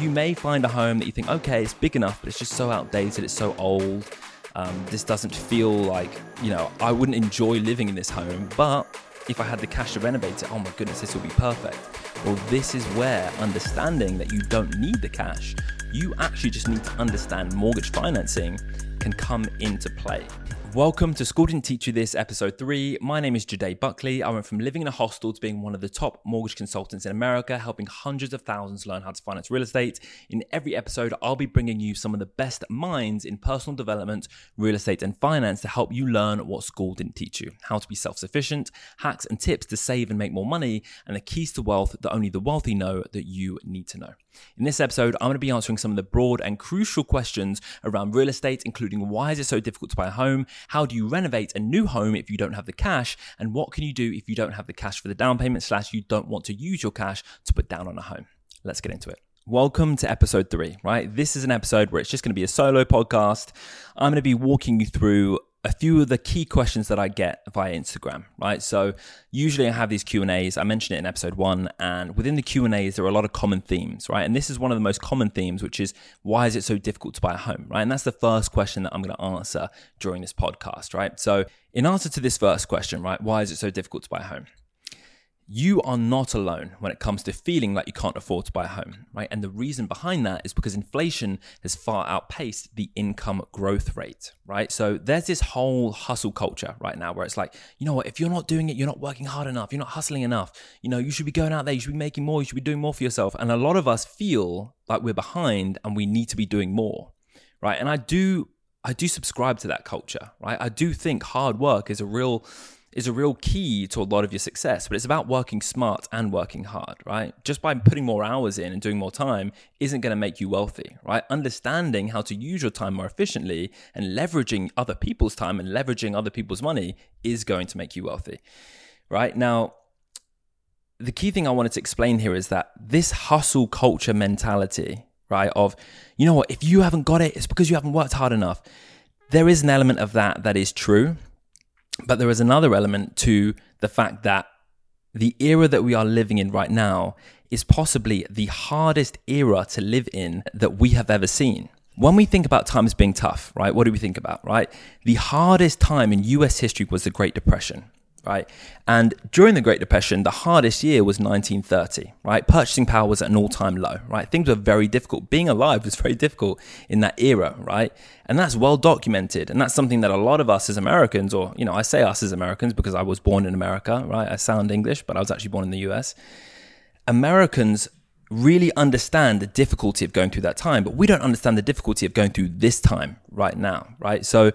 you may find a home that you think, okay, it's big enough, but it's just so outdated, it's so old. Um, this doesn't feel like, you know, I wouldn't enjoy living in this home, but if I had the cash to renovate it, oh my goodness, this will be perfect. Well, this is where understanding that you don't need the cash, you actually just need to understand mortgage financing can come into play. Welcome to School Didn't Teach You This, episode three. My name is Jide Buckley. I went from living in a hostel to being one of the top mortgage consultants in America, helping hundreds of thousands learn how to finance real estate. In every episode, I'll be bringing you some of the best minds in personal development, real estate, and finance to help you learn what school didn't teach you how to be self sufficient, hacks and tips to save and make more money, and the keys to wealth that only the wealthy know that you need to know. In this episode, I'm going to be answering some of the broad and crucial questions around real estate, including why is it so difficult to buy a home? How do you renovate a new home if you don't have the cash? And what can you do if you don't have the cash for the down payment slash you don't want to use your cash to put down on a home? Let's get into it. Welcome to episode three, right? This is an episode where it's just going to be a solo podcast. I'm going to be walking you through a few of the key questions that I get via Instagram, right? So usually I have these Q and A's. I mentioned it in episode one, and within the Q and A's there are a lot of common themes, right? And this is one of the most common themes, which is why is it so difficult to buy a home, right? And that's the first question that I'm going to answer during this podcast, right? So in answer to this first question, right, why is it so difficult to buy a home? You are not alone when it comes to feeling like you can't afford to buy a home, right? And the reason behind that is because inflation has far outpaced the income growth rate, right? So there's this whole hustle culture right now where it's like, you know what, if you're not doing it, you're not working hard enough, you're not hustling enough, you know, you should be going out there, you should be making more, you should be doing more for yourself. And a lot of us feel like we're behind and we need to be doing more, right? And I do, I do subscribe to that culture, right? I do think hard work is a real, is a real key to a lot of your success, but it's about working smart and working hard, right? Just by putting more hours in and doing more time isn't going to make you wealthy, right? Understanding how to use your time more efficiently and leveraging other people's time and leveraging other people's money is going to make you wealthy, right? Now, the key thing I wanted to explain here is that this hustle culture mentality, right? Of, you know what, if you haven't got it, it's because you haven't worked hard enough. There is an element of that that is true but there is another element to the fact that the era that we are living in right now is possibly the hardest era to live in that we have ever seen. When we think about times being tough, right, what do we think about, right? The hardest time in US history was the Great Depression right? And during the Great Depression, the hardest year was 1930, right? Purchasing power was at an all time low, right? Things were very difficult. Being alive was very difficult in that era, right? And that's well documented. And that's something that a lot of us as Americans, or, you know, I say us as Americans because I was born in America, right? I sound English, but I was actually born in the US. Americans really understand the difficulty of going through that time, but we don't understand the difficulty of going through this time right now, right? So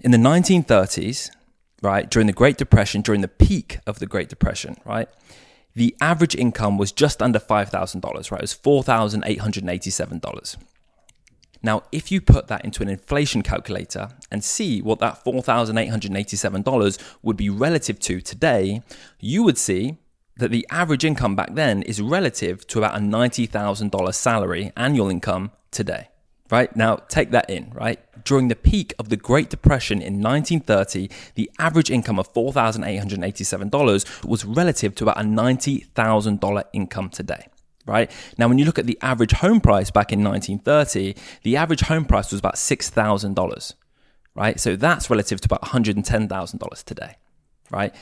in the 1930s, right, during the Great Depression, during the peak of the Great Depression, right, the average income was just under $5,000, right? It was $4,887. Now, if you put that into an inflation calculator and see what that $4,887 would be relative to today, you would see that the average income back then is relative to about a $90,000 salary annual income today right? Now, take that in, right? During the peak of the Great Depression in 1930, the average income of $4,887 was relative to about a $90,000 income today. Right now, when you look at the average home price back in 1930, the average home price was about $6,000. Right, so that's relative to about $110,000 today. Right,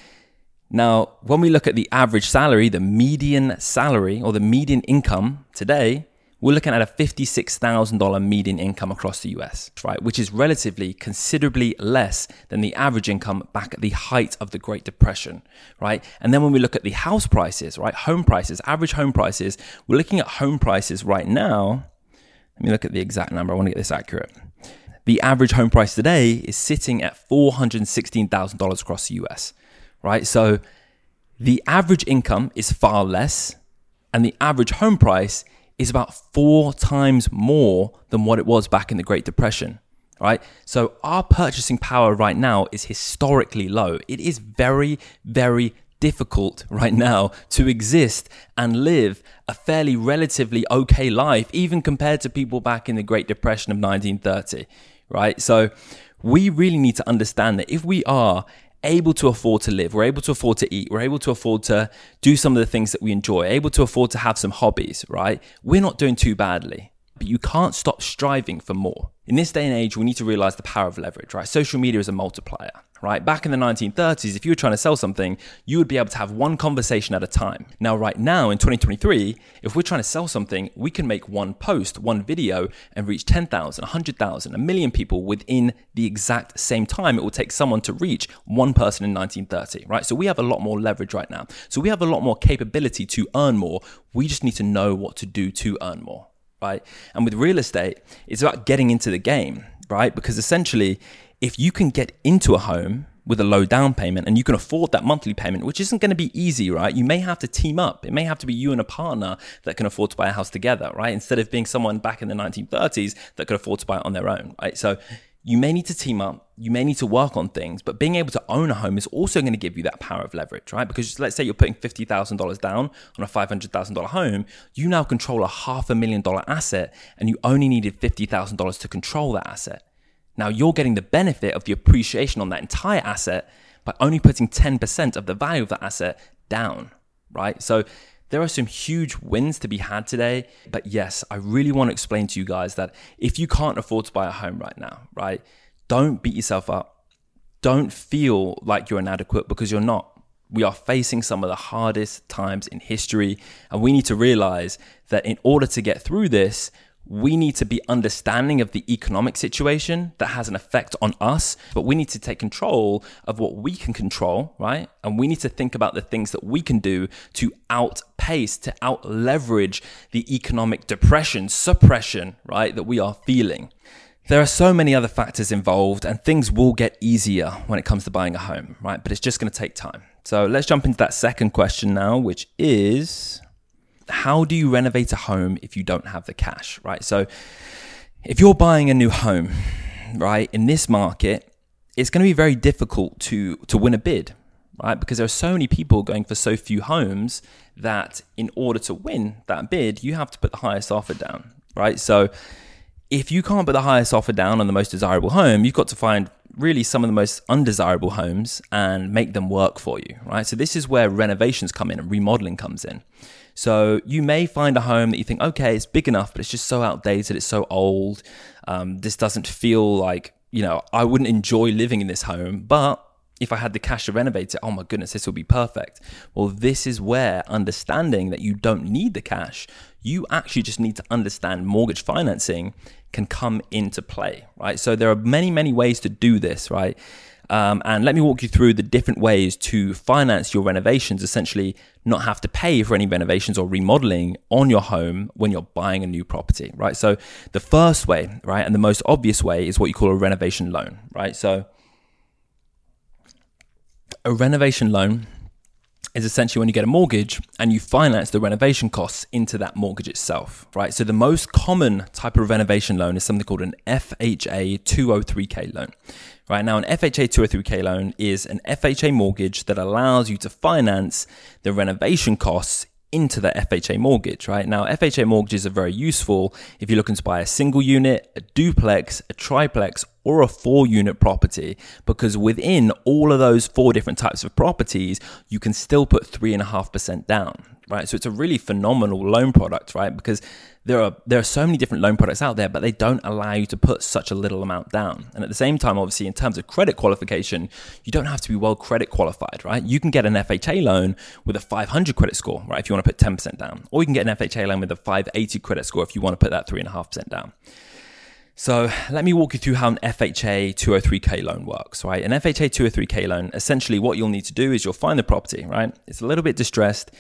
now, when we look at the average salary, the median salary or the median income today we're looking at a $56,000 median income across the US, right? Which is relatively considerably less than the average income back at the height of the Great Depression, right? And then when we look at the house prices, right? Home prices, average home prices, we're looking at home prices right now. Let me look at the exact number. I want to get this accurate. The average home price today is sitting at $416,000 across the US, right? So the average income is far less, and the average home price is about four times more than what it was back in the Great Depression. Right? So our purchasing power right now is historically low. It is very, very difficult right now to exist and live a fairly relatively okay life, even compared to people back in the Great Depression of 1930. Right? So we really need to understand that if we are able to afford to live, we're able to afford to eat, we're able to afford to do some of the things that we enjoy, able to afford to have some hobbies, right? We're not doing too badly. But you can't stop striving for more. In this day and age, we need to realize the power of leverage, right? Social media is a multiplier, right? Back in the 1930s, if you were trying to sell something, you would be able to have one conversation at a time. Now, right now in 2023, if we're trying to sell something, we can make one post, one video, and reach 10,000, 100,000, a million people within the exact same time it will take someone to reach one person in 1930, right? So we have a lot more leverage right now. So we have a lot more capability to earn more. We just need to know what to do to earn more right? And with real estate, it's about getting into the game, right? Because essentially, if you can get into a home with a low down payment and you can afford that monthly payment, which isn't going to be easy, right? You may have to team up. It may have to be you and a partner that can afford to buy a house together, right? Instead of being someone back in the 1930s that could afford to buy it on their own, right? So you may need to team up, you may need to work on things, but being able to own a home is also going to give you that power of leverage, right? Because let's say you're putting $50,000 down on a $500,000 home, you now control a half a million dollar asset and you only needed $50,000 to control that asset. Now you're getting the benefit of the appreciation on that entire asset by only putting 10% of the value of that asset down, right? So there are some huge wins to be had today. But yes, I really want to explain to you guys that if you can't afford to buy a home right now, right, don't beat yourself up. Don't feel like you're inadequate because you're not. We are facing some of the hardest times in history, and we need to realize that in order to get through this, we need to be understanding of the economic situation that has an effect on us, but we need to take control of what we can control, right? And we need to think about the things that we can do to outpace, to out leverage the economic depression, suppression, right, that we are feeling. There are so many other factors involved, and things will get easier when it comes to buying a home, right? But it's just going to take time. So let's jump into that second question now, which is how do you renovate a home if you don't have the cash, right? So if you're buying a new home, right, in this market, it's going to be very difficult to to win a bid, right? Because there are so many people going for so few homes that in order to win that bid, you have to put the highest offer down, right? So if you can't put the highest offer down on the most desirable home, you've got to find really some of the most undesirable homes and make them work for you, right? So this is where renovations come in and remodeling comes in. So you may find a home that you think, okay, it's big enough, but it's just so outdated, it's so old. Um, this doesn't feel like, you know, I wouldn't enjoy living in this home, but if I had the cash to renovate it, oh my goodness, this will be perfect. Well, this is where understanding that you don't need the cash, you actually just need to understand mortgage financing can come into play, right? So there are many, many ways to do this, right? Um, and let me walk you through the different ways to finance your renovations, essentially, not have to pay for any renovations or remodeling on your home when you're buying a new property, right? So, the first way, right, and the most obvious way is what you call a renovation loan, right? So, a renovation loan is essentially when you get a mortgage and you finance the renovation costs into that mortgage itself, right? So the most common type of renovation loan is something called an FHA 203k loan. Right now, an FHA 203k loan is an FHA mortgage that allows you to finance the renovation costs into the FHA mortgage, right? Now, FHA mortgages are very useful if you're looking to buy a single unit, a duplex, a triplex, or a four unit property, because within all of those four different types of properties, you can still put 3.5% down, right? So it's a really phenomenal loan product, right? Because there are there are so many different loan products out there, but they don't allow you to put such a little amount down. And at the same time, obviously, in terms of credit qualification, you don't have to be well credit qualified, right? You can get an FHA loan with a 500 credit score, right? If you want to put 10% down, or you can get an FHA loan with a 580 credit score if you want to put that three and a half percent down. So let me walk you through how an FHA 203k loan works, right? An FHA 203k loan, essentially what you'll need to do is you'll find the property, right? It's a little bit distressed.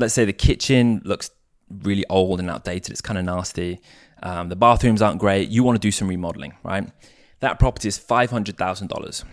Let's say the kitchen looks really old and outdated. It's kind of nasty. Um, the bathrooms aren't great. You want to do some remodeling, right? That property is $500,000.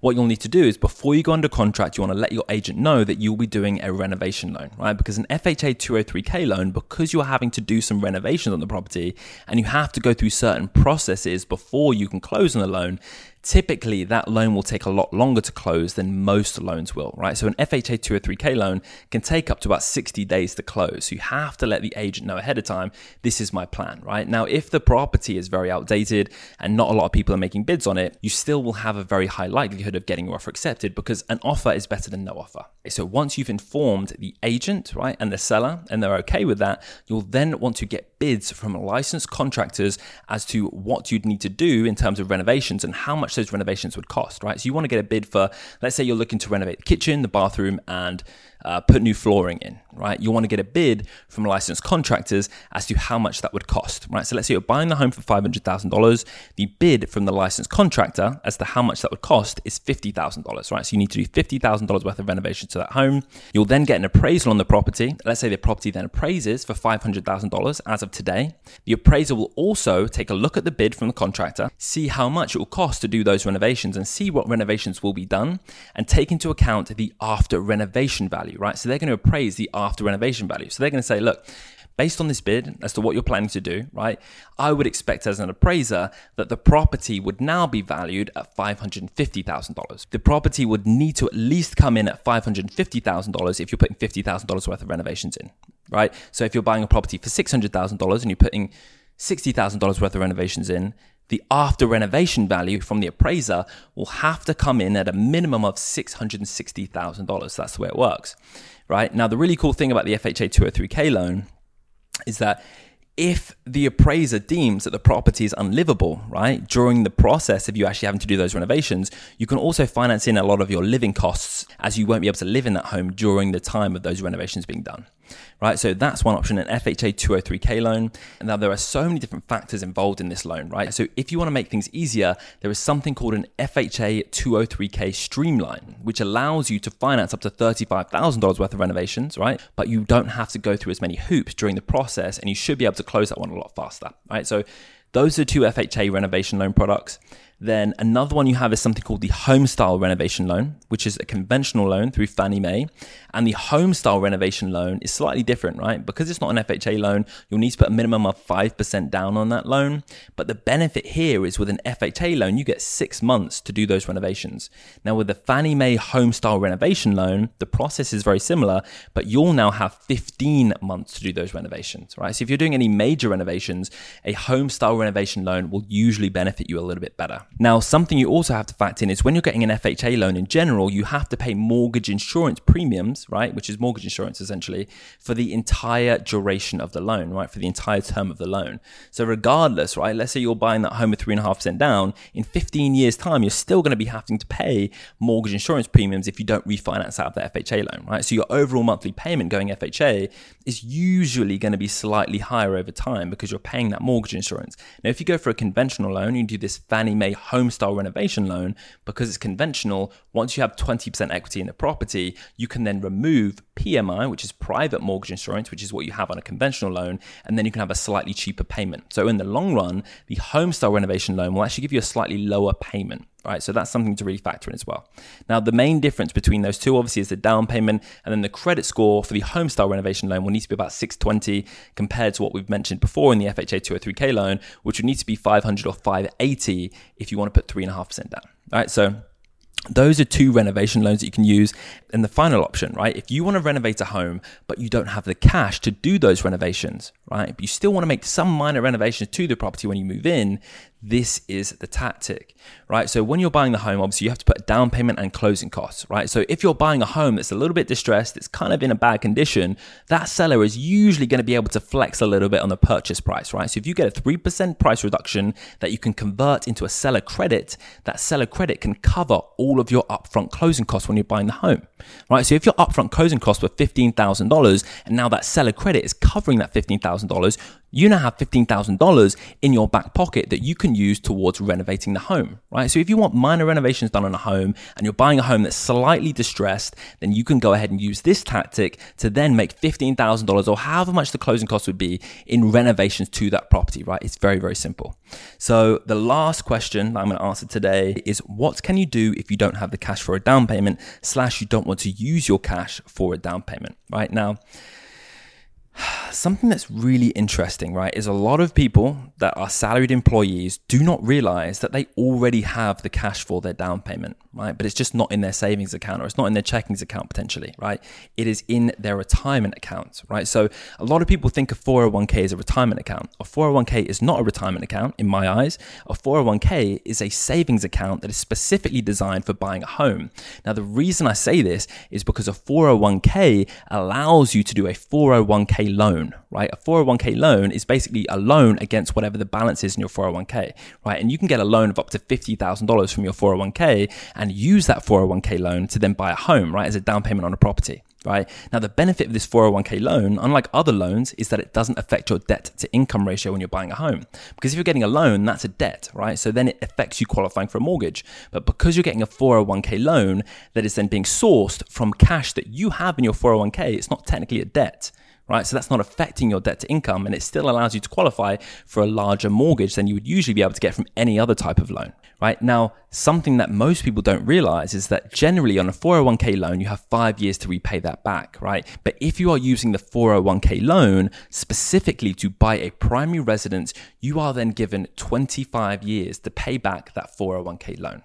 What you'll need to do is before you go under contract, you want to let your agent know that you'll be doing a renovation loan, right? Because an FHA 203k loan, because you're having to do some renovations on the property and you have to go through certain processes before you can close on the loan, typically that loan will take a lot longer to close than most loans will, right? So an FHA 203k loan can take up to about 60 days to close. So you have to let the agent know ahead of time, this is my plan, right? Now, if the property is very outdated and not a lot of people are making bids on it, you still will have a very high likelihood of getting your offer accepted because an offer is better than no offer. So once you've informed the agent, right, and the seller, and they're okay with that, you'll then want to get bids from licensed contractors as to what you'd need to do in terms of renovations and how much those renovations would cost, right? So you want to get a bid for, let's say you're looking to renovate the kitchen, the bathroom, and uh, put new flooring in, right? You want to get a bid from licensed contractors as to how much that would cost, right? So let's say you're buying the home for $500,000. The bid from the licensed contractor as to how much that would cost is $50,000, right? So you need to do $50,000 worth of renovation to that home. You'll then get an appraisal on the property. Let's say the property then appraises for $500,000 as of today. The appraiser will also take a look at the bid from the contractor, see how much it will cost to do those renovations and see what renovations will be done and take into account the after renovation value right? So they're going to appraise the after renovation value. So they're going to say, look, based on this bid as to what you're planning to do, right? I would expect as an appraiser that the property would now be valued at $550,000. The property would need to at least come in at $550,000 if you're putting $50,000 worth of renovations in, right? So if you're buying a property for $600,000 and you're putting $60,000 worth of renovations in, the after renovation value from the appraiser will have to come in at a minimum of $660,000. That's the way it works, right? Now, the really cool thing about the FHA 203K loan is that if the appraiser deems that the property is unlivable, right, during the process of you actually having to do those renovations, you can also finance in a lot of your living costs as you won't be able to live in that home during the time of those renovations being done right? So that's one option, an FHA 203k loan. And now there are so many different factors involved in this loan, right? So if you want to make things easier, there is something called an FHA 203k streamline, which allows you to finance up to $35,000 worth of renovations, right? But you don't have to go through as many hoops during the process and you should be able to close that one a lot faster, right? So those are two FHA renovation loan products. Then another one you have is something called the home style renovation loan, which is a conventional loan through Fannie Mae. And the home style renovation loan is slightly different, right? Because it's not an FHA loan, you'll need to put a minimum of 5% down on that loan. But the benefit here is with an FHA loan, you get six months to do those renovations. Now, with the Fannie Mae home style renovation loan, the process is very similar, but you'll now have 15 months to do those renovations, right? So if you're doing any major renovations, a home style renovation loan will usually benefit you a little bit better. Now, something you also have to factor in is when you're getting an FHA loan in general, you have to pay mortgage insurance premiums, right? Which is mortgage insurance essentially for the entire duration of the loan, right? For the entire term of the loan. So, regardless, right? Let's say you're buying that home with 3.5% down, in 15 years' time, you're still going to be having to pay mortgage insurance premiums if you don't refinance out of the FHA loan, right? So, your overall monthly payment going FHA is usually going to be slightly higher over time because you're paying that mortgage insurance. Now, if you go for a conventional loan, you do this Fannie Mae home style renovation loan, because it's conventional, once you have 20% equity in the property, you can then remove PMI, which is private mortgage insurance, which is what you have on a conventional loan, and then you can have a slightly cheaper payment. So in the long run, the home style renovation loan will actually give you a slightly lower payment right? So that's something to really factor in as well. Now, the main difference between those two obviously is the down payment and then the credit score for the home style renovation loan will need to be about 620 compared to what we've mentioned before in the FHA 203k loan, which would need to be 500 or 580 if you want to put 3.5% down, right? So those are two renovation loans that you can use. And the final option, right? If you want to renovate a home, but you don't have the cash to do those renovations, right? But you still want to make some minor renovations to the property when you move in, this is the tactic, right? So when you're buying the home, obviously you have to put a down payment and closing costs, right? So if you're buying a home that's a little bit distressed, it's kind of in a bad condition, that seller is usually going to be able to flex a little bit on the purchase price, right? So if you get a 3% price reduction that you can convert into a seller credit, that seller credit can cover all of your upfront closing costs when you're buying the home, right? So if your upfront closing costs were $15,000 and now that seller credit is covering that $15,000, you now have $15,000 in your back pocket that you can use towards renovating the home, right? So if you want minor renovations done on a home and you're buying a home that's slightly distressed, then you can go ahead and use this tactic to then make $15,000 or however much the closing cost would be in renovations to that property, right? It's very, very simple. So the last question that I'm going to answer today is what can you do if you don't have the cash for a down payment slash you don't want to use your cash for a down payment, right? Now, something that's really interesting, right, is a lot of people that are salaried employees do not realize that they already have the cash for their down payment, right? But it's just not in their savings account or it's not in their checkings account potentially, right? It is in their retirement account, right? So a lot of people think a 401k is a retirement account. A 401k is not a retirement account in my eyes. A 401k is a savings account that is specifically designed for buying a home. Now, the reason I say this is because a 401k allows you to do a 401k loan, right? A 401k loan is basically a loan against whatever the balance is in your 401k, right? And you can get a loan of up to $50,000 from your 401k and use that 401k loan to then buy a home, right? As a down payment on a property right? Now, the benefit of this 401k loan, unlike other loans, is that it doesn't affect your debt to income ratio when you're buying a home. Because if you're getting a loan, that's a debt, right? So then it affects you qualifying for a mortgage. But because you're getting a 401k loan that is then being sourced from cash that you have in your 401k, it's not technically a debt right? So that's not affecting your debt to income and it still allows you to qualify for a larger mortgage than you would usually be able to get from any other type of loan, right? Now, something that most people don't realize is that generally on a 401k loan, you have five years to repay that back, right? But if you are using the 401k loan specifically to buy a primary residence, you are then given 25 years to pay back that 401k loan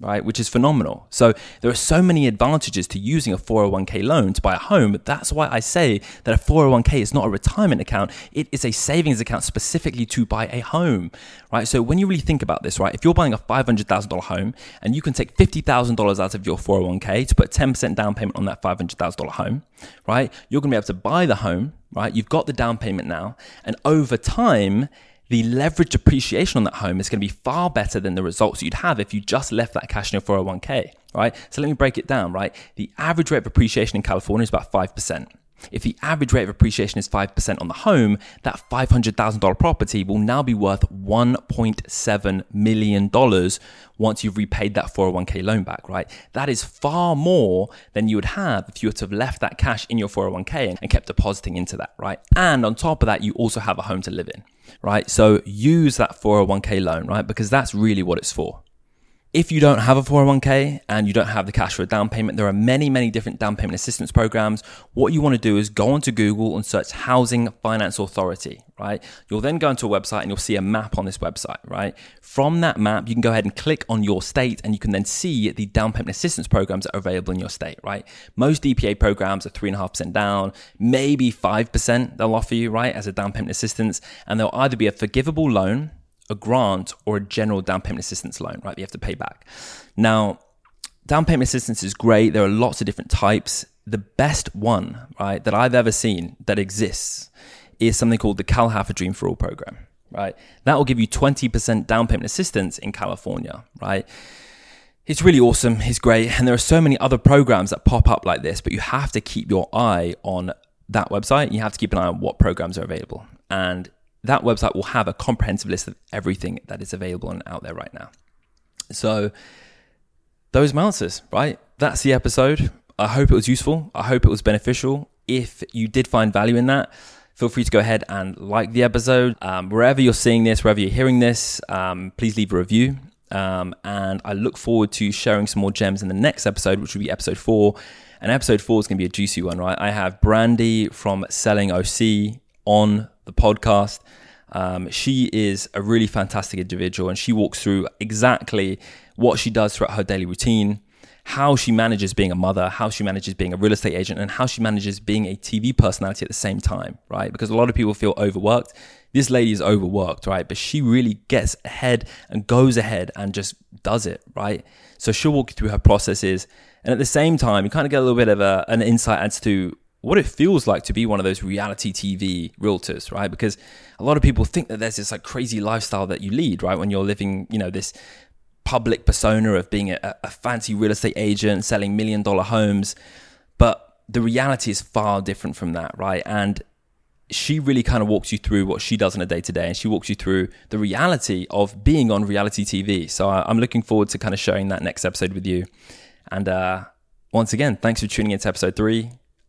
right? Which is phenomenal. So there are so many advantages to using a 401k loan to buy a home. That's why I say that a 401k is not a retirement account. It is a savings account specifically to buy a home, right? So when you really think about this, right? If you're buying a $500,000 home and you can take $50,000 out of your 401k to put 10% down payment on that $500,000 home, right? You're going to be able to buy the home, right? You've got the down payment now. And over time, the leverage appreciation on that home is going to be far better than the results you'd have if you just left that cash in your 401k, right? So let me break it down, right? The average rate of appreciation in California is about 5%. If the average rate of appreciation is 5% on the home, that $500,000 property will now be worth $1.7 million once you've repaid that 401k loan back, right? That is far more than you would have if you to have left that cash in your 401k and kept depositing into that, right? And on top of that, you also have a home to live in right? So use that 401k loan, right? Because that's really what it's for. If you don't have a 401k and you don't have the cash for a down payment, there are many, many different down payment assistance programs. What you want to do is go onto Google and search Housing Finance Authority, right? You'll then go into a website and you'll see a map on this website, right? From that map, you can go ahead and click on your state and you can then see the down payment assistance programs that are available in your state, right? Most DPA programs are 3.5% down, maybe 5% they'll offer you, right, as a down payment assistance. And they'll either be a forgivable loan a grant or a general down payment assistance loan, right? You have to pay back. Now, down payment assistance is great. There are lots of different types. The best one, right, that I've ever seen that exists is something called the CalHFA Dream for All program, right? That will give you 20% down payment assistance in California, right? It's really awesome. It's great. And there are so many other programs that pop up like this, but you have to keep your eye on that website. You have to keep an eye on what programs are available. And that website will have a comprehensive list of everything that is available and out there right now. So, those are my answers, right? That's the episode. I hope it was useful. I hope it was beneficial. If you did find value in that, feel free to go ahead and like the episode. Um, wherever you're seeing this, wherever you're hearing this, um, please leave a review. Um, and I look forward to sharing some more gems in the next episode, which will be episode four. And episode four is going to be a juicy one, right? I have Brandy from Selling OC on the podcast. Um, she is a really fantastic individual and she walks through exactly what she does throughout her daily routine, how she manages being a mother, how she manages being a real estate agent, and how she manages being a TV personality at the same time, right? Because a lot of people feel overworked. This lady is overworked, right? But she really gets ahead and goes ahead and just does it, right? So she'll walk you through her processes. And at the same time, you kind of get a little bit of a, an insight as to what it feels like to be one of those reality TV realtors, right? Because a lot of people think that there's this like crazy lifestyle that you lead, right? When you're living, you know, this public persona of being a, a fancy real estate agent selling million dollar homes. But the reality is far different from that, right? And she really kind of walks you through what she does on a day to day and she walks you through the reality of being on reality TV. So I'm looking forward to kind of sharing that next episode with you. And uh, once again, thanks for tuning in to episode three.